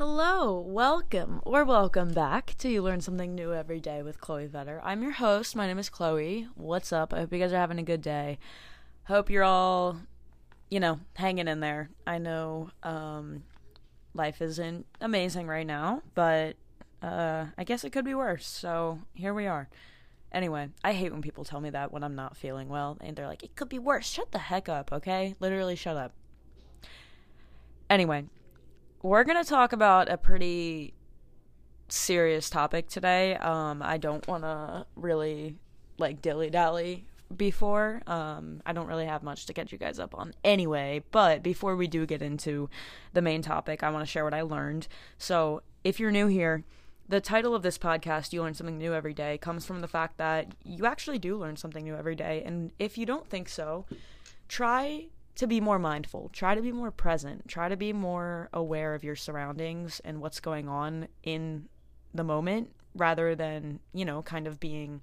Hello, welcome, or welcome back to You Learn Something New Every Day with Chloe Vetter. I'm your host. My name is Chloe. What's up? I hope you guys are having a good day. Hope you're all, you know, hanging in there. I know um, life isn't amazing right now, but uh, I guess it could be worse. So here we are. Anyway, I hate when people tell me that when I'm not feeling well and they're like, it could be worse. Shut the heck up, okay? Literally, shut up. Anyway, we're going to talk about a pretty serious topic today. Um, I don't want to really like dilly dally before. Um, I don't really have much to get you guys up on anyway, but before we do get into the main topic, I want to share what I learned. So, if you're new here, the title of this podcast, You Learn Something New Every Day, comes from the fact that you actually do learn something new every day. And if you don't think so, try to be more mindful, try to be more present, try to be more aware of your surroundings and what's going on in the moment rather than, you know, kind of being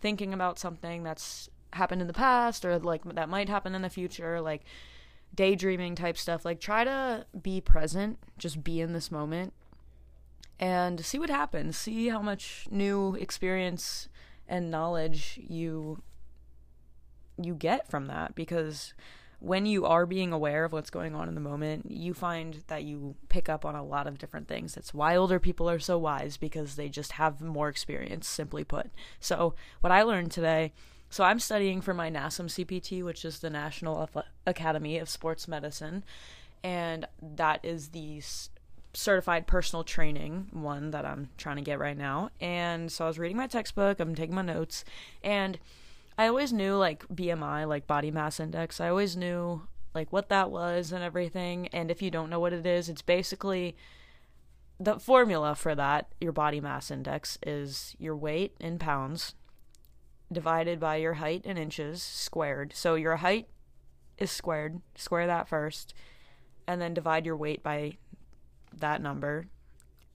thinking about something that's happened in the past or like that might happen in the future, like daydreaming type stuff. Like, try to be present, just be in this moment and see what happens. See how much new experience and knowledge you you get from that because when you are being aware of what's going on in the moment, you find that you pick up on a lot of different things. That's why older people are so wise because they just have more experience, simply put. So, what I learned today so, I'm studying for my NASM CPT, which is the National Academy of Sports Medicine, and that is the certified personal training one that I'm trying to get right now. And so I was reading my textbook, I'm taking my notes, and I always knew like BMI, like body mass index. I always knew like what that was and everything. And if you don't know what it is, it's basically the formula for that, your body mass index is your weight in pounds divided by your height in inches squared. So your height is squared, square that first, and then divide your weight by that number.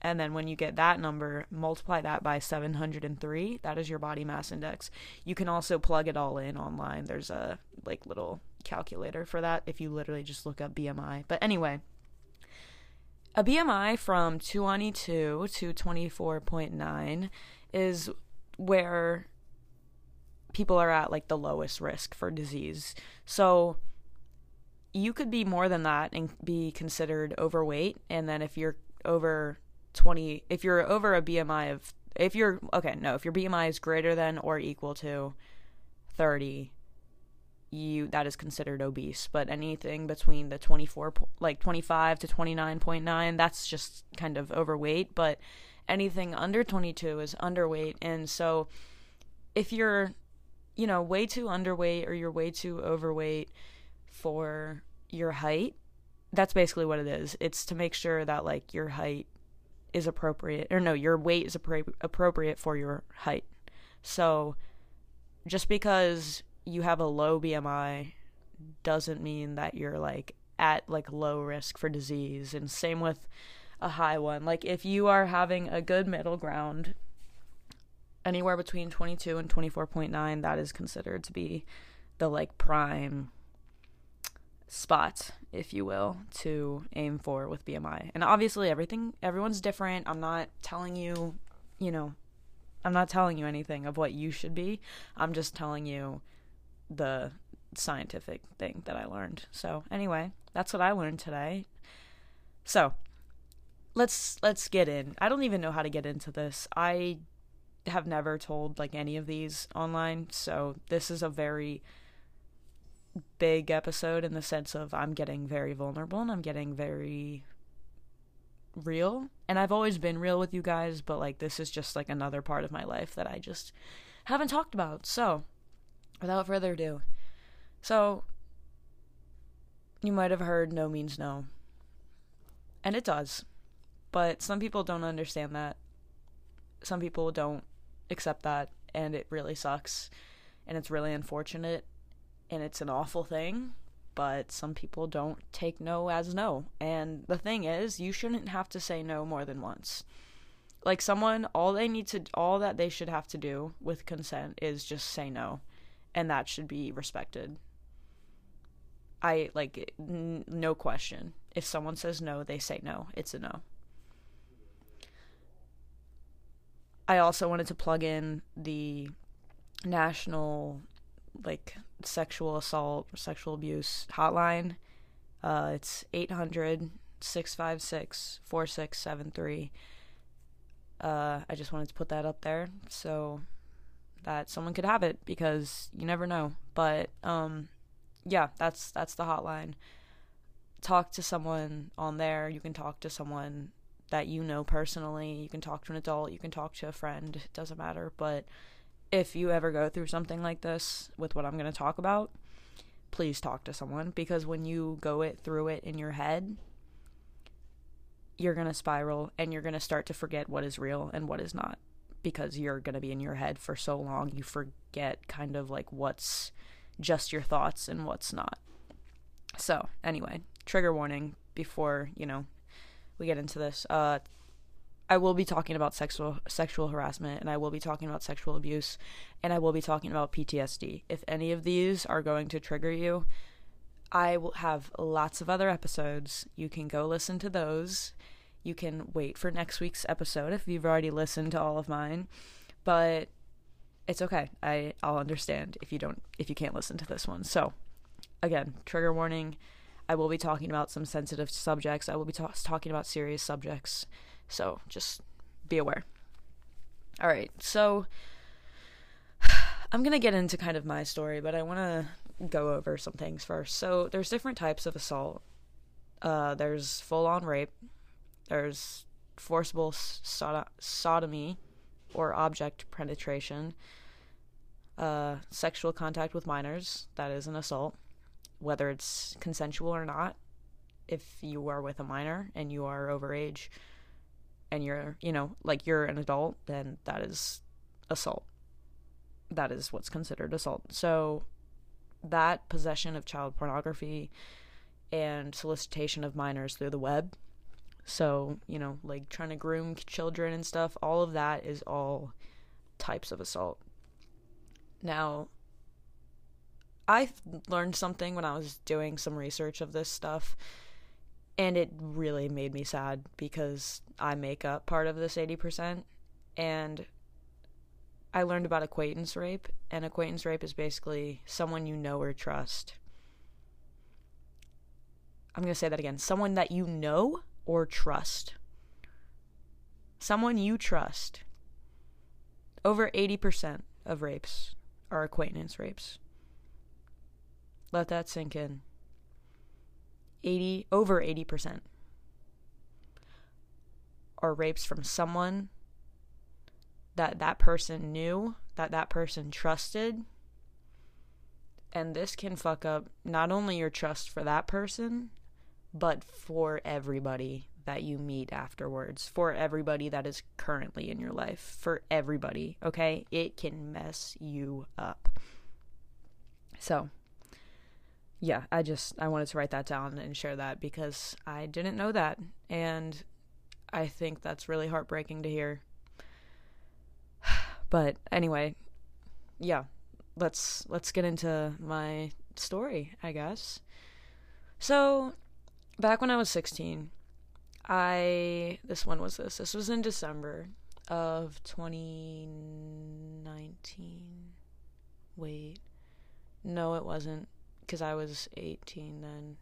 And then when you get that number, multiply that by 703. That is your body mass index. You can also plug it all in online. There's a like little calculator for that if you literally just look up BMI. But anyway, a BMI from 22 to 24.9 is where people are at like the lowest risk for disease. So you could be more than that and be considered overweight and then if you're over 20 if you're over a BMI of if you're okay no if your BMI is greater than or equal to 30 you that is considered obese but anything between the 24 like 25 to 29.9 that's just kind of overweight but anything under 22 is underweight and so if you're you know way too underweight or you're way too overweight for your height. That's basically what it is. It's to make sure that like your height is appropriate or no, your weight is appro- appropriate for your height. So just because you have a low BMI doesn't mean that you're like at like low risk for disease and same with a high one. Like if you are having a good middle ground anywhere between 22 and 24.9 that is considered to be the like prime spot, if you will, to aim for with BMI. And obviously everything everyone's different. I'm not telling you, you know, I'm not telling you anything of what you should be. I'm just telling you the scientific thing that I learned. So, anyway, that's what I learned today. So, let's let's get in. I don't even know how to get into this. I have never told like any of these online, so this is a very big episode in the sense of I'm getting very vulnerable and I'm getting very real. And I've always been real with you guys, but like this is just like another part of my life that I just haven't talked about. So, without further ado. So, you might have heard no means no. And it does. But some people don't understand that. Some people don't accept that and it really sucks and it's really unfortunate and it's an awful thing, but some people don't take no as no. And the thing is, you shouldn't have to say no more than once. Like someone, all they need to, all that they should have to do with consent is just say no, and that should be respected. I like n- no question. If someone says no, they say no. It's a no. I also wanted to plug in the national like sexual assault, sexual abuse hotline. Uh, it's 800 656 4673. Uh, I just wanted to put that up there so that someone could have it because you never know. But um, yeah, that's that's the hotline. Talk to someone on there. You can talk to someone that you know personally. You can talk to an adult. You can talk to a friend. It doesn't matter. But if you ever go through something like this with what I'm going to talk about, please talk to someone because when you go it through it in your head, you're going to spiral and you're going to start to forget what is real and what is not because you're going to be in your head for so long you forget kind of like what's just your thoughts and what's not. So, anyway, trigger warning before, you know, we get into this. Uh I will be talking about sexual sexual harassment and I will be talking about sexual abuse and I will be talking about PTSD. If any of these are going to trigger you, I will have lots of other episodes. You can go listen to those. You can wait for next week's episode if you've already listened to all of mine. But it's okay. I I'll understand if you don't if you can't listen to this one. So, again, trigger warning. I will be talking about some sensitive subjects. I will be ta- talking about serious subjects. So just be aware. All right, so I'm going to get into kind of my story, but I want to go over some things first. So there's different types of assault. Uh, there's full on rape, there's forcible sod- sodomy or object penetration, uh, sexual contact with minors, that is an assault, whether it's consensual or not. If you are with a minor and you are over age, and you're, you know, like you're an adult, then that is assault. That is what's considered assault. So that possession of child pornography and solicitation of minors through the web. So, you know, like trying to groom children and stuff, all of that is all types of assault. Now, I learned something when I was doing some research of this stuff and it really made me sad because I make up part of this 80% and I learned about acquaintance rape and acquaintance rape is basically someone you know or trust. I'm going to say that again. Someone that you know or trust. Someone you trust. Over 80% of rapes are acquaintance rapes. Let that sink in. 80 over 80% are rapes from someone that that person knew, that that person trusted. And this can fuck up not only your trust for that person, but for everybody that you meet afterwards, for everybody that is currently in your life, for everybody, okay? It can mess you up. So, yeah, I just I wanted to write that down and share that because I didn't know that and I think that's really heartbreaking to hear. But anyway, yeah, let's let's get into my story, I guess. So, back when I was 16, I this one was this. This was in December of 2019. Wait. No, it wasn't because I was 18 then.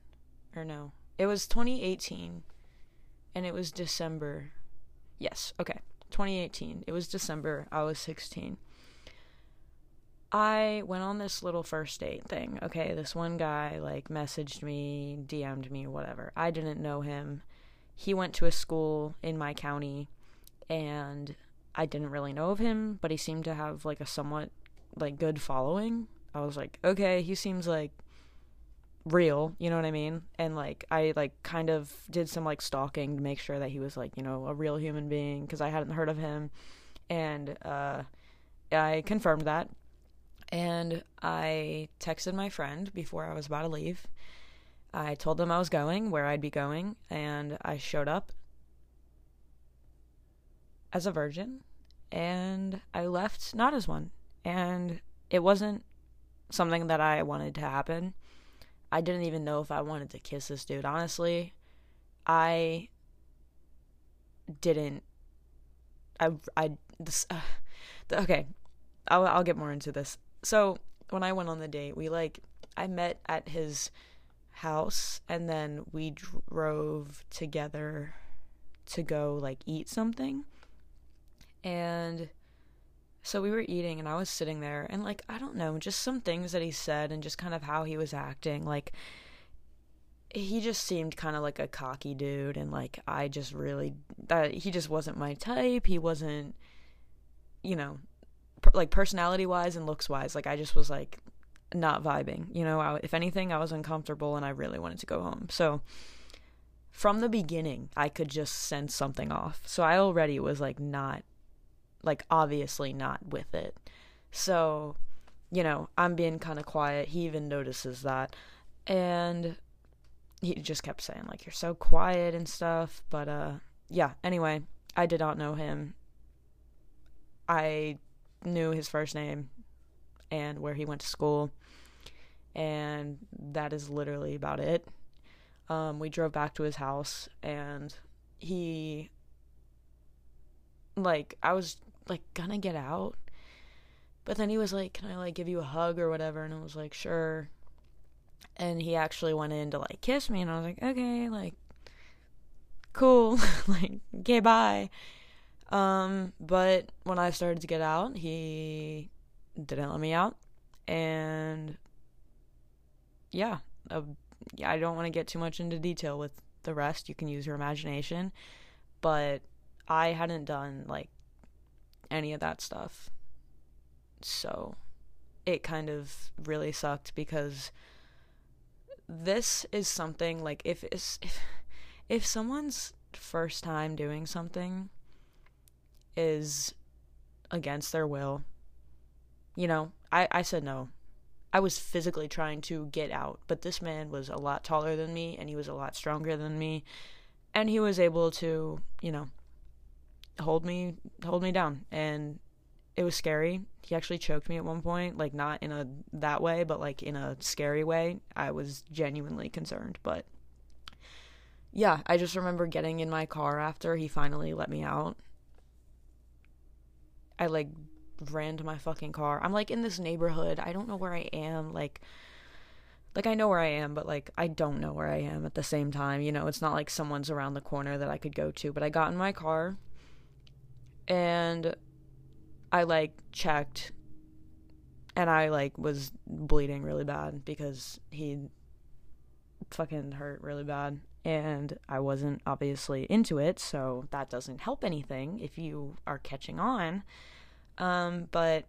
Or no, it was 2018 and it was December. Yes, okay. 2018. It was December. I was 16. I went on this little first date thing. Okay, this one guy like messaged me, DM'd me, whatever. I didn't know him. He went to a school in my county and I didn't really know of him, but he seemed to have like a somewhat like good following. I was like, okay, he seems like real, you know what I mean? And like I like kind of did some like stalking to make sure that he was like, you know, a real human being because I hadn't heard of him. And uh I confirmed that. And I texted my friend before I was about to leave. I told them I was going, where I'd be going, and I showed up as a virgin and I left not as one. And it wasn't something that I wanted to happen I didn't even know if I wanted to kiss this dude. Honestly, I didn't I I this uh, okay, I'll I'll get more into this. So when I went on the date, we like I met at his house and then we drove together to go like eat something. And so we were eating and I was sitting there and like I don't know, just some things that he said and just kind of how he was acting like he just seemed kind of like a cocky dude and like I just really that he just wasn't my type. He wasn't you know, per, like personality wise and looks wise, like I just was like not vibing. You know, I, if anything, I was uncomfortable and I really wanted to go home. So from the beginning, I could just sense something off. So I already was like not, like obviously not with it. So, you know, I'm being kind of quiet. He even notices that. And he just kept saying, like, you're so quiet and stuff. But, uh, yeah, anyway, I did not know him. I knew his first name and where he went to school. And that is literally about it. Um, we drove back to his house and he like I was like gonna get out. But then he was like, Can I like give you a hug or whatever? And I was like, Sure. And he actually went in to like kiss me and I was like, Okay, like cool. like, okay, bye. Um, but when I started to get out, he didn't let me out. And yeah, uh, yeah, I don't want to get too much into detail with the rest. You can use your imagination. But I hadn't done like any of that stuff. So it kind of really sucked because this is something like if if if someone's first time doing something is against their will you know, I, I said no. I was physically trying to get out, but this man was a lot taller than me and he was a lot stronger than me. And he was able to, you know, hold me hold me down and it was scary. He actually choked me at one point, like not in a that way, but like in a scary way. I was genuinely concerned, but yeah, I just remember getting in my car after he finally let me out. I like ran to my fucking car. I'm like in this neighborhood. I don't know where I am. Like like I know where I am, but like I don't know where I am at the same time. You know, it's not like someone's around the corner that I could go to. But I got in my car and I like checked and I like was bleeding really bad because he fucking hurt really bad and I wasn't obviously into it, so that doesn't help anything if you are catching on. Um, but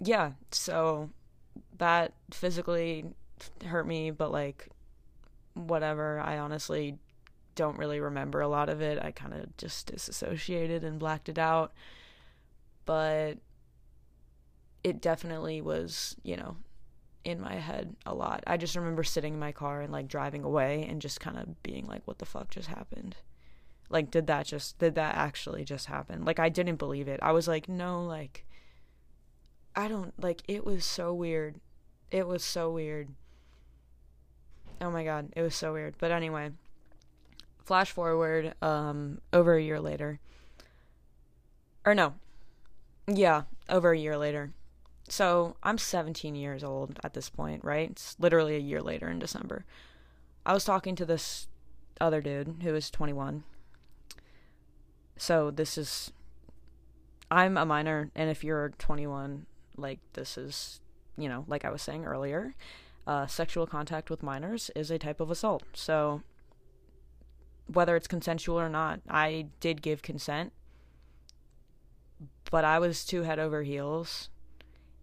yeah, so that physically hurt me, but like whatever. I honestly don't really remember a lot of it. I kind of just disassociated and blacked it out. But it definitely was, you know, in my head a lot. I just remember sitting in my car and like driving away and just kind of being like, what the fuck just happened? Like, did that just, did that actually just happen? Like, I didn't believe it. I was like, no, like, I don't, like, it was so weird. It was so weird. Oh my god, it was so weird. But anyway, flash forward, um, over a year later. Or no. Yeah, over a year later. So I'm 17 years old at this point, right? It's literally a year later in December. I was talking to this other dude who is 21 so this is I'm a minor and if you're 21 like this is you know like I was saying earlier uh, sexual contact with minors is a type of assault so whether it's consensual or not I did give consent but I was too head over heels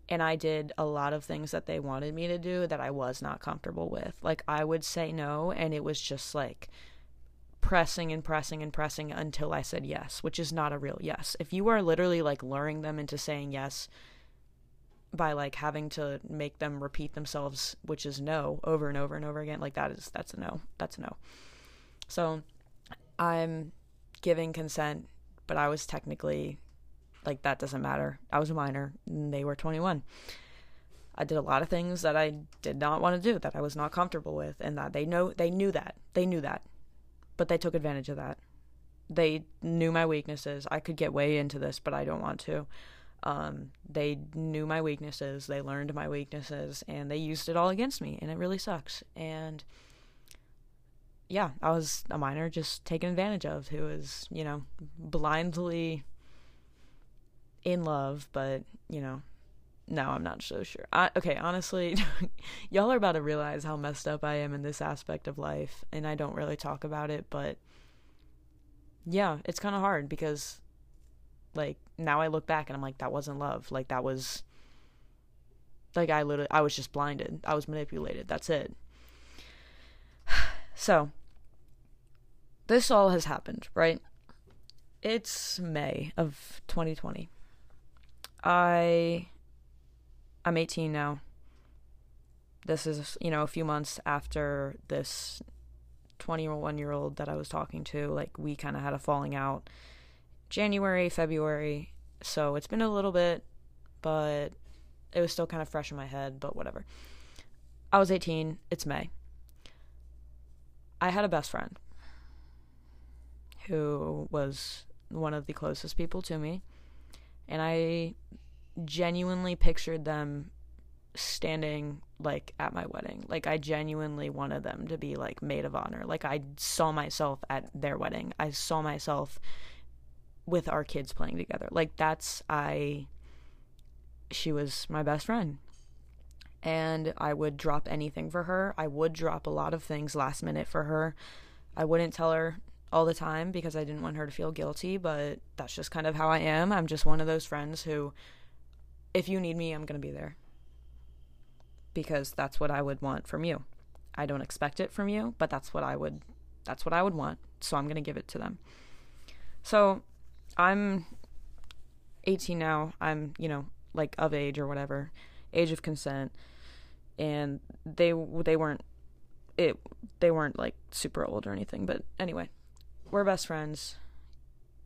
and I did a lot of things that they wanted me to do that I was not comfortable with like I would say no and it was just like pressing and pressing and pressing until I said yes, which is not a real yes. If you are literally like luring them into saying yes by like having to make them repeat themselves, which is no, over and over and over again, like that is that's a no. That's a no. So I'm giving consent, but I was technically like that doesn't matter. I was a minor and they were 21. I did a lot of things that I did not want to do that I was not comfortable with and that they know they knew that. They knew that but they took advantage of that. they knew my weaknesses. I could get way into this, but I don't want to. Um, they knew my weaknesses, they learned my weaknesses, and they used it all against me, and it really sucks. And yeah, I was a minor just taken advantage of who was, you know, blindly in love, but, you know, no, I'm not so sure. I, okay, honestly, y'all are about to realize how messed up I am in this aspect of life, and I don't really talk about it, but yeah, it's kind of hard because like now I look back and I'm like that wasn't love. Like that was like I literally I was just blinded. I was manipulated. That's it. So this all has happened, right? It's May of 2020. I I'm 18 now. This is, you know, a few months after this 21 year old that I was talking to. Like, we kind of had a falling out January, February. So it's been a little bit, but it was still kind of fresh in my head, but whatever. I was 18. It's May. I had a best friend who was one of the closest people to me. And I genuinely pictured them standing like at my wedding. Like I genuinely wanted them to be like maid of honor. Like I saw myself at their wedding. I saw myself with our kids playing together. Like that's I she was my best friend. And I would drop anything for her. I would drop a lot of things last minute for her. I wouldn't tell her all the time because I didn't want her to feel guilty, but that's just kind of how I am. I'm just one of those friends who if you need me, I'm going to be there. Because that's what I would want from you. I don't expect it from you, but that's what I would that's what I would want. So I'm going to give it to them. So I'm 18 now. I'm, you know, like of age or whatever, age of consent, and they they weren't it they weren't like super old or anything, but anyway, we're best friends,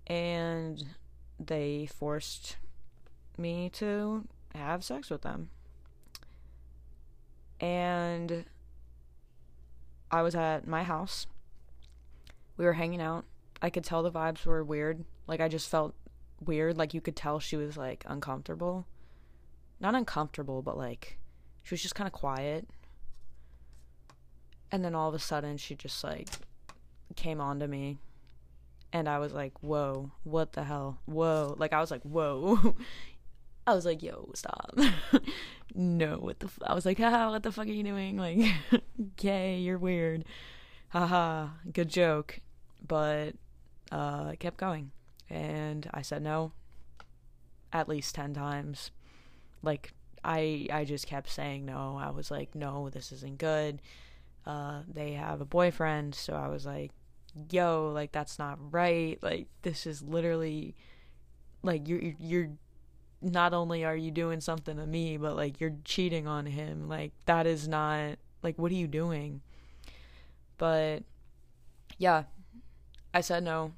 and they forced me to have sex with them, and I was at my house. We were hanging out. I could tell the vibes were weird like I just felt weird. Like you could tell she was like uncomfortable. Not uncomfortable, but like she was just kind of quiet. And then all of a sudden she just like came on to me. And I was like, whoa, what the hell? Whoa. Like I was like, whoa. I was like, yo, stop. no, what the f-? I was like, haha, what the fuck are you doing? Like, okay, you're weird. Haha, good joke. But uh, it kept going and I said no at least 10 times. Like I I just kept saying no. I was like, "No, this isn't good." Uh they have a boyfriend, so I was like, "Yo, like that's not right. Like this is literally like you're you're not only are you doing something to me, but like you're cheating on him. Like that is not like what are you doing?" But yeah, I said no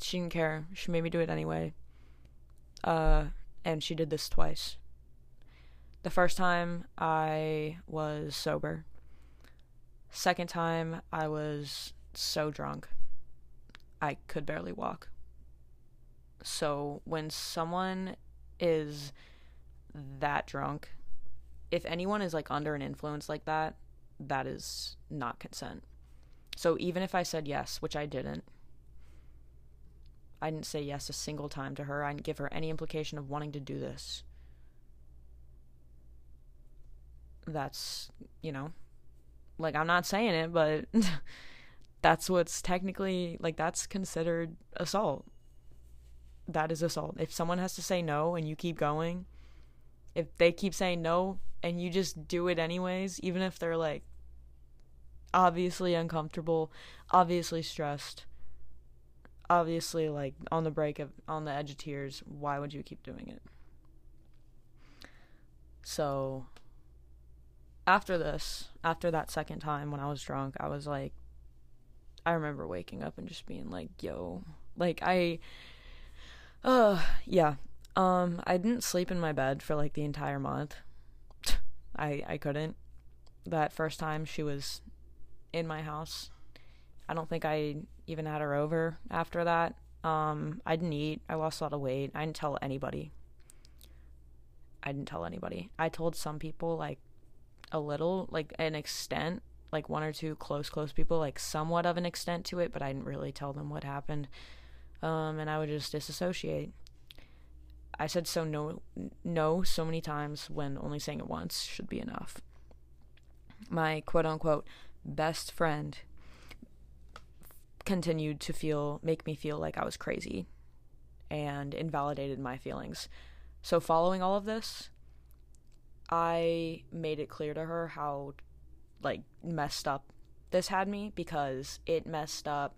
she didn't care. She made me do it anyway. Uh, and she did this twice. The first time I was sober. Second time I was so drunk. I could barely walk. So when someone is that drunk, if anyone is like under an influence like that, that is not consent. So even if I said yes, which I didn't, I didn't say yes a single time to her. I didn't give her any implication of wanting to do this. That's, you know, like I'm not saying it, but that's what's technically like that's considered assault. That is assault. If someone has to say no and you keep going, if they keep saying no and you just do it anyways, even if they're like obviously uncomfortable, obviously stressed, obviously like on the break of on the edge of tears why would you keep doing it so after this after that second time when i was drunk i was like i remember waking up and just being like yo like i uh yeah um i didn't sleep in my bed for like the entire month i i couldn't that first time she was in my house i don't think i even had her over after that. Um, I didn't eat. I lost a lot of weight. I didn't tell anybody. I didn't tell anybody. I told some people like a little, like an extent, like one or two close, close people, like somewhat of an extent to it, but I didn't really tell them what happened. Um, and I would just disassociate. I said so no, no so many times when only saying it once should be enough. My quote unquote best friend continued to feel make me feel like I was crazy and invalidated my feelings. So following all of this, I made it clear to her how like messed up this had me because it messed up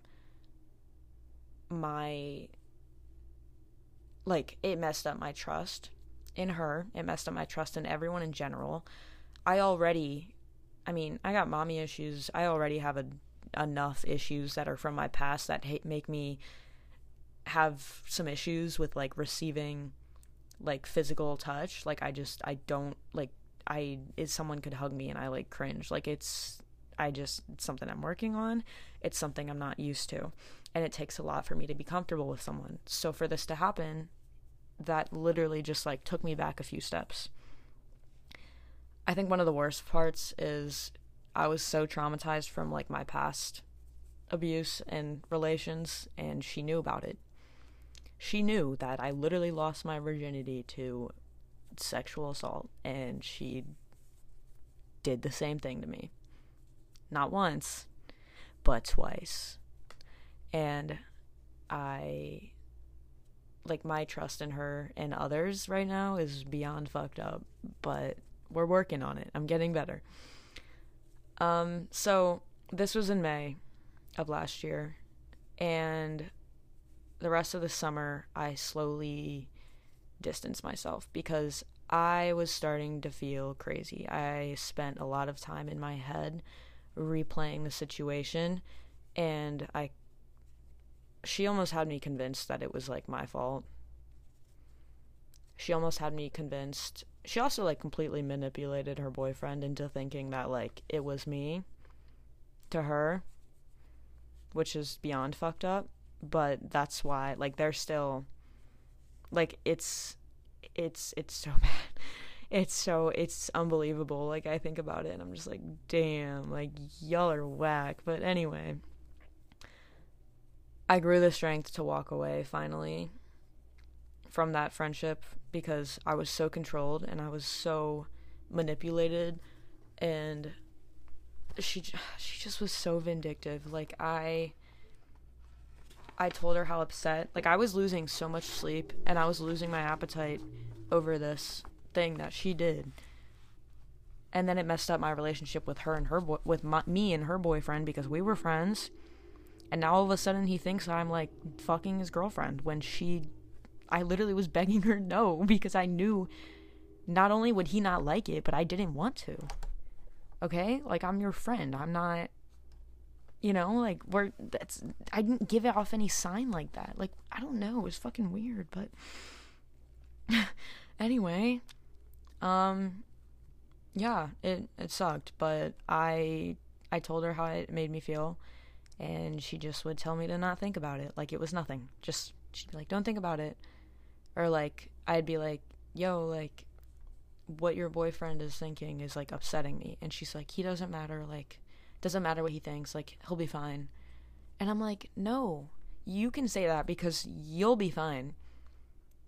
my like it messed up my trust in her. It messed up my trust in everyone in general. I already I mean, I got mommy issues. I already have a enough issues that are from my past that ha- make me have some issues with like receiving like physical touch like i just i don't like i is someone could hug me and i like cringe. Like it's i just it's something i'm working on. It's something i'm not used to. And it takes a lot for me to be comfortable with someone. So for this to happen that literally just like took me back a few steps. I think one of the worst parts is I was so traumatized from like my past abuse and relations, and she knew about it. She knew that I literally lost my virginity to sexual assault, and she did the same thing to me. Not once, but twice. And I like my trust in her and others right now is beyond fucked up, but we're working on it. I'm getting better. Um, so this was in May of last year, and the rest of the summer, I slowly distanced myself because I was starting to feel crazy. I spent a lot of time in my head replaying the situation, and I she almost had me convinced that it was like my fault. She almost had me convinced she also like completely manipulated her boyfriend into thinking that like it was me to her which is beyond fucked up but that's why like they're still like it's it's it's so bad. It's so it's unbelievable. Like i think about it and i'm just like damn like y'all are whack. But anyway i grew the strength to walk away finally from that friendship because I was so controlled and I was so manipulated and she she just was so vindictive. Like I I told her how upset like I was losing so much sleep and I was losing my appetite over this thing that she did and then it messed up my relationship with her and her bo- with my, me and her boyfriend because we were friends and now all of a sudden he thinks I'm like fucking his girlfriend when she I literally was begging her no because I knew not only would he not like it, but I didn't want to. Okay? Like I'm your friend. I'm not you know, like we're that's I didn't give off any sign like that. Like I don't know, it was fucking weird, but anyway, um yeah, it it sucked, but I I told her how it made me feel and she just would tell me to not think about it like it was nothing. Just she'd be like, "Don't think about it." or like I'd be like, "Yo, like what your boyfriend is thinking is like upsetting me." And she's like, "He doesn't matter, like doesn't matter what he thinks, like he'll be fine." And I'm like, "No. You can say that because you'll be fine.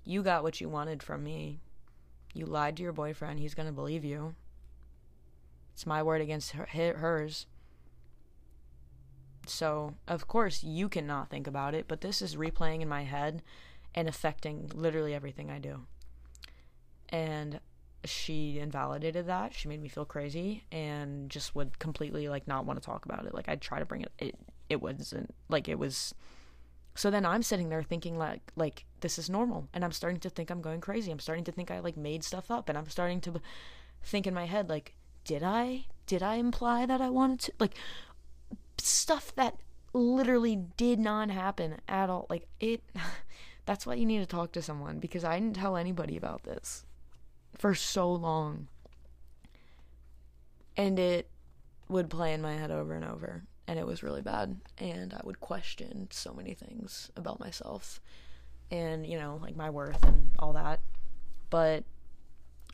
You got what you wanted from me. You lied to your boyfriend, he's going to believe you. It's my word against her, hers." So, of course, you cannot think about it, but this is replaying in my head and affecting literally everything I do. And she invalidated that. She made me feel crazy and just would completely like not want to talk about it. Like I'd try to bring it it it wasn't like it was so then I'm sitting there thinking like like this is normal and I'm starting to think I'm going crazy. I'm starting to think I like made stuff up and I'm starting to think in my head like did I did I imply that I wanted to like stuff that literally did not happen at all. Like it That's why you need to talk to someone because I didn't tell anybody about this for so long. And it would play in my head over and over. and it was really bad. And I would question so many things about myself and, you know, like my worth and all that. But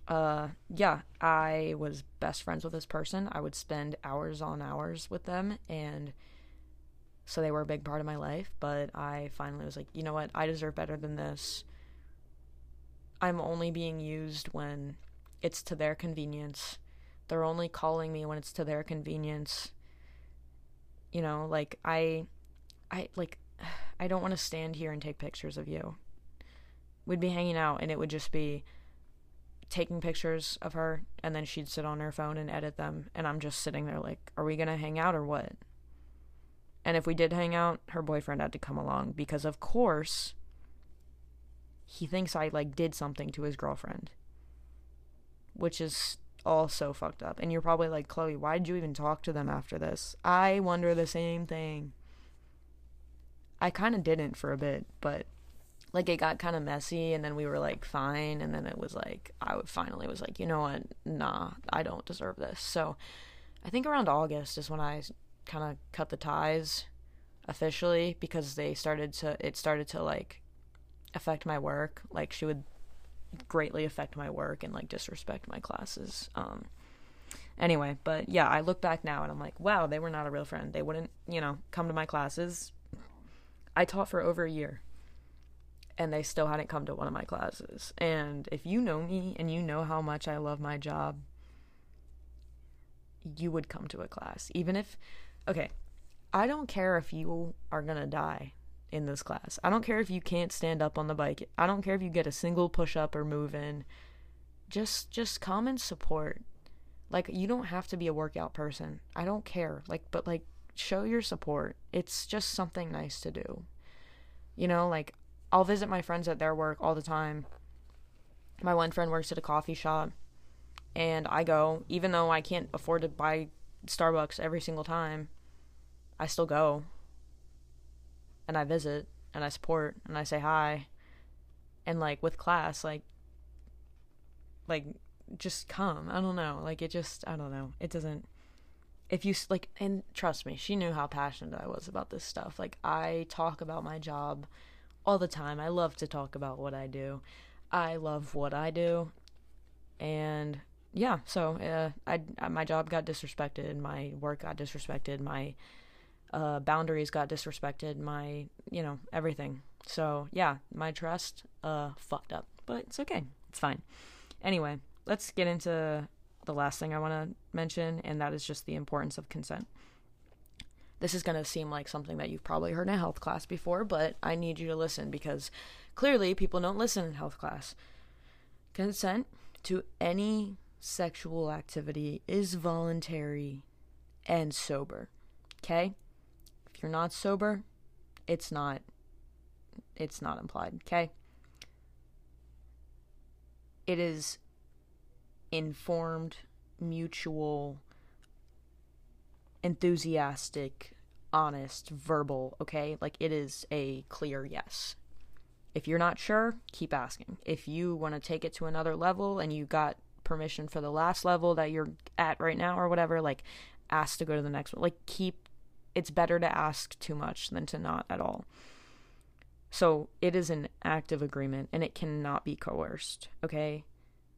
uh, yeah, I was best friends with this person. I would spend hours on hours with them, and so they were a big part of my life. But I finally was like, you know what? I deserve better than this. I'm only being used when it's to their convenience. They're only calling me when it's to their convenience. You know, like I I like I don't want to stand here and take pictures of you. We'd be hanging out and it would just be taking pictures of her and then she'd sit on her phone and edit them and I'm just sitting there like are we going to hang out or what? And if we did hang out, her boyfriend had to come along because of course he thinks I like did something to his girlfriend. Which is all so fucked up. And you're probably like, "Chloe, why did you even talk to them after this?" I wonder the same thing. I kind of didn't for a bit, but like it got kind of messy and then we were like fine and then it was like I finally was like, "You know what? Nah, I don't deserve this." So, I think around August is when I kind of cut the ties officially because they started to it started to like affect my work. Like she would greatly affect my work and like disrespect my classes. Um anyway, but yeah, I look back now and I'm like, wow, they were not a real friend. They wouldn't, you know, come to my classes. I taught for over a year and they still hadn't come to one of my classes. And if you know me and you know how much I love my job, you would come to a class. Even if, okay, I don't care if you are going to die in this class. I don't care if you can't stand up on the bike. I don't care if you get a single push up or move in. Just just come and support. Like you don't have to be a workout person. I don't care. Like but like show your support. It's just something nice to do. You know, like I'll visit my friends at their work all the time. My one friend works at a coffee shop and I go even though I can't afford to buy Starbucks every single time. I still go and I visit and I support and I say hi. And like with class, like like just come. I don't know. Like it just I don't know. It doesn't if you like and trust me, she knew how passionate I was about this stuff. Like I talk about my job all the time. I love to talk about what I do. I love what I do. And yeah, so uh, I my job got disrespected, my work got disrespected, my uh, boundaries got disrespected, my, you know, everything. So, yeah, my trust uh, fucked up. But it's okay. It's fine. Anyway, let's get into the last thing I want to mention, and that is just the importance of consent. This is going to seem like something that you've probably heard in a health class before, but I need you to listen because clearly people don't listen in health class. Consent to any sexual activity is voluntary and sober. Okay? You're not sober, it's not it's not implied, okay? It is informed, mutual, enthusiastic, honest, verbal, okay? Like it is a clear yes. If you're not sure, keep asking. If you want to take it to another level and you got permission for the last level that you're at right now or whatever, like ask to go to the next one. Like keep it's better to ask too much than to not at all. So it is an active agreement and it cannot be coerced, okay?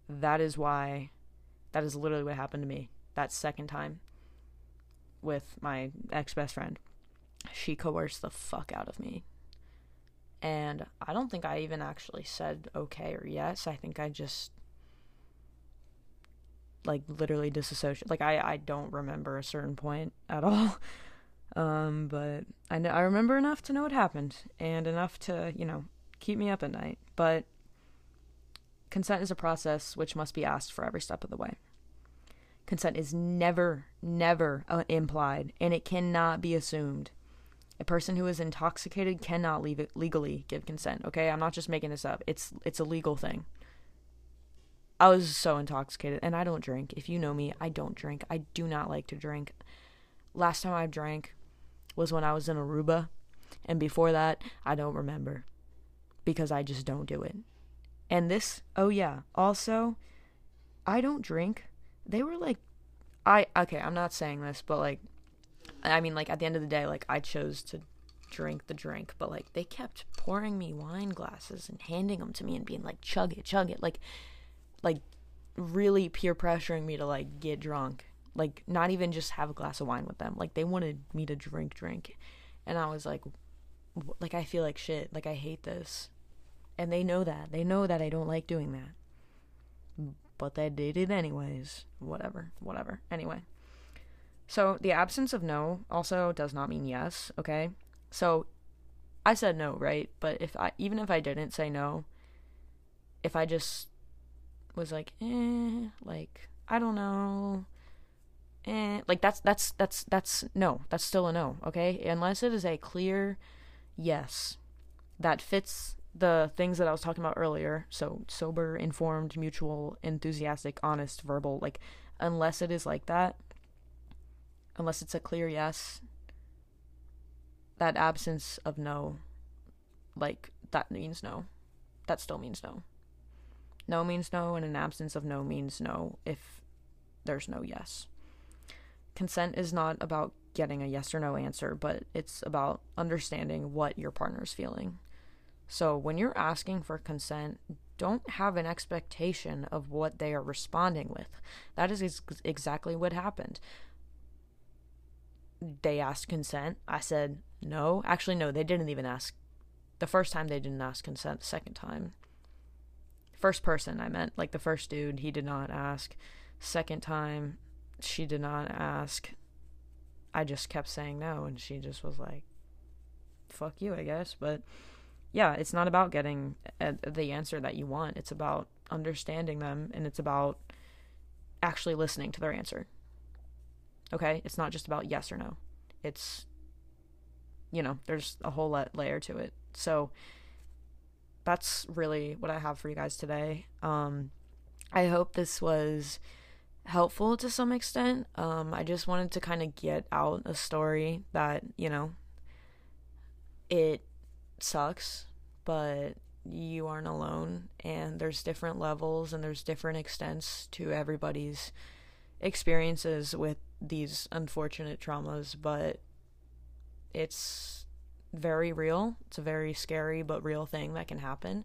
That is why, that is literally what happened to me that second time with my ex best friend. She coerced the fuck out of me. And I don't think I even actually said okay or yes. I think I just like literally disassociated. Like I I don't remember a certain point at all. Um, but I I remember enough to know what happened and enough to, you know, keep me up at night. But consent is a process which must be asked for every step of the way. Consent is never, never uh, implied, and it cannot be assumed. A person who is intoxicated cannot leave it legally give consent. Okay, I'm not just making this up. It's it's a legal thing. I was so intoxicated, and I don't drink. If you know me, I don't drink. I do not like to drink. Last time I drank, was when I was in Aruba. And before that, I don't remember because I just don't do it. And this, oh yeah, also, I don't drink. They were like, I, okay, I'm not saying this, but like, I mean, like at the end of the day, like I chose to drink the drink, but like they kept pouring me wine glasses and handing them to me and being like, chug it, chug it, like, like really peer pressuring me to like get drunk, like not even just have a glass of wine with them. Like they wanted me to drink, drink, and I was like, like I feel like shit, like I hate this, and they know that. They know that I don't like doing that, but they did it anyways. Whatever, whatever. Anyway. So the absence of no also does not mean yes, okay? So I said no, right? But if I even if I didn't say no, if I just was like, eh, like I don't know, eh, like that's that's that's that's no, that's still a no, okay? Unless it is a clear yes that fits the things that I was talking about earlier. So sober, informed, mutual, enthusiastic, honest, verbal, like unless it is like that, unless it's a clear yes, that absence of no, like, that means no. That still means no. No means no, and an absence of no means no if there's no yes. Consent is not about getting a yes or no answer, but it's about understanding what your partner's feeling. So when you're asking for consent, don't have an expectation of what they are responding with. That is ex- exactly what happened. They asked consent. I said, no, actually, no, they didn't even ask. The first time they didn't ask consent. The second time, first person I meant, like the first dude, he did not ask. Second time, she did not ask. I just kept saying no, and she just was like, "Fuck you," I guess. But yeah, it's not about getting a, the answer that you want. It's about understanding them, and it's about actually listening to their answer. Okay, it's not just about yes or no. It's you know, there's a whole lot layer to it. So that's really what I have for you guys today. Um, I hope this was helpful to some extent. Um, I just wanted to kind of get out a story that, you know, it sucks, but you aren't alone, and there's different levels and there's different extents to everybody's experiences with these unfortunate traumas, but it's very real. It's a very scary but real thing that can happen.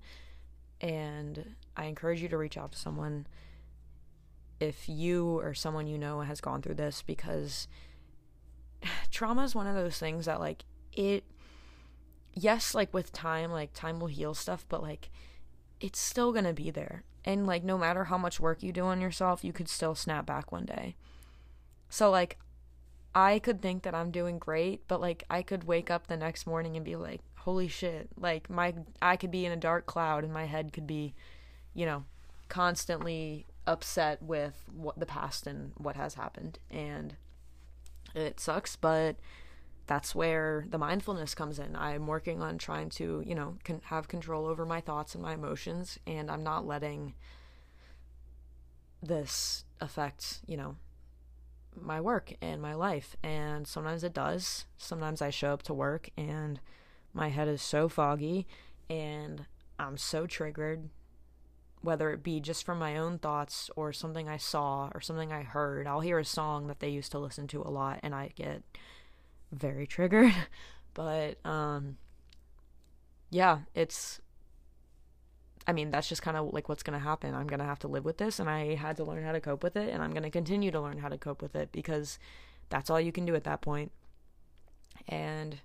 And I encourage you to reach out to someone if you or someone you know has gone through this because trauma is one of those things that, like, it, yes, like with time, like, time will heal stuff, but like, it's still gonna be there. And like, no matter how much work you do on yourself, you could still snap back one day. So, like, I could think that I'm doing great, but like I could wake up the next morning and be like, holy shit, like my I could be in a dark cloud and my head could be, you know, constantly upset with what the past and what has happened and it sucks, but that's where the mindfulness comes in. I'm working on trying to, you know, can have control over my thoughts and my emotions and I'm not letting this affect, you know, my work and my life. And sometimes it does. Sometimes I show up to work and my head is so foggy and I'm so triggered, whether it be just from my own thoughts or something I saw or something I heard. I'll hear a song that they used to listen to a lot and I get very triggered. but, um, yeah, it's I mean, that's just kind of like what's going to happen. I'm going to have to live with this, and I had to learn how to cope with it, and I'm going to continue to learn how to cope with it because that's all you can do at that point. And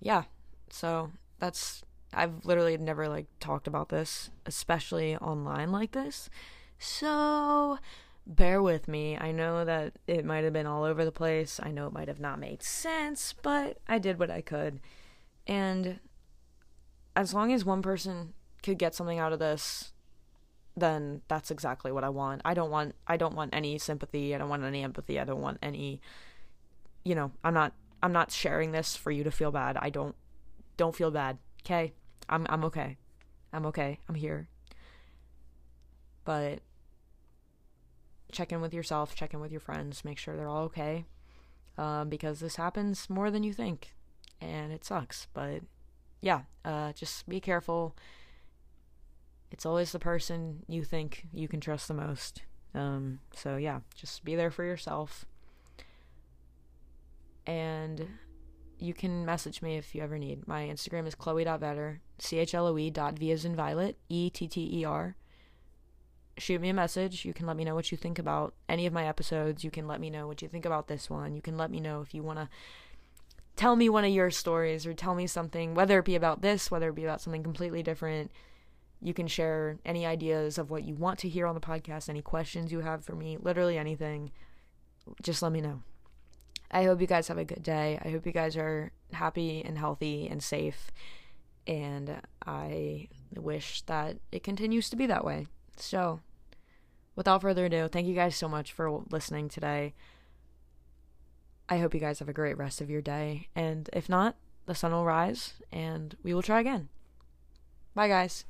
yeah, so that's I've literally never like talked about this, especially online like this. So bear with me. I know that it might have been all over the place. I know it might have not made sense, but I did what I could. And as long as one person could get something out of this, then that's exactly what I want. I don't want I don't want any sympathy, I don't want any empathy, I don't want any you know, I'm not I'm not sharing this for you to feel bad. I don't don't feel bad. Okay? I'm I'm okay. I'm okay. I'm here. But check in with yourself, check in with your friends, make sure they're all okay. Um, because this happens more than you think. And it sucks. But yeah, uh, just be careful it's always the person you think you can trust the most. Um, so yeah, just be there for yourself. and you can message me if you ever need. My Instagram is chloe.vetter, C H L O E dot V as in Violet, E T T E R. Shoot me a message. You can let me know what you think about any of my episodes. You can let me know what you think about this one. You can let me know if you want to tell me one of your stories or tell me something, whether it be about this, whether it be about something completely different. You can share any ideas of what you want to hear on the podcast, any questions you have for me, literally anything. Just let me know. I hope you guys have a good day. I hope you guys are happy and healthy and safe. And I wish that it continues to be that way. So, without further ado, thank you guys so much for listening today. I hope you guys have a great rest of your day. And if not, the sun will rise and we will try again. Bye, guys.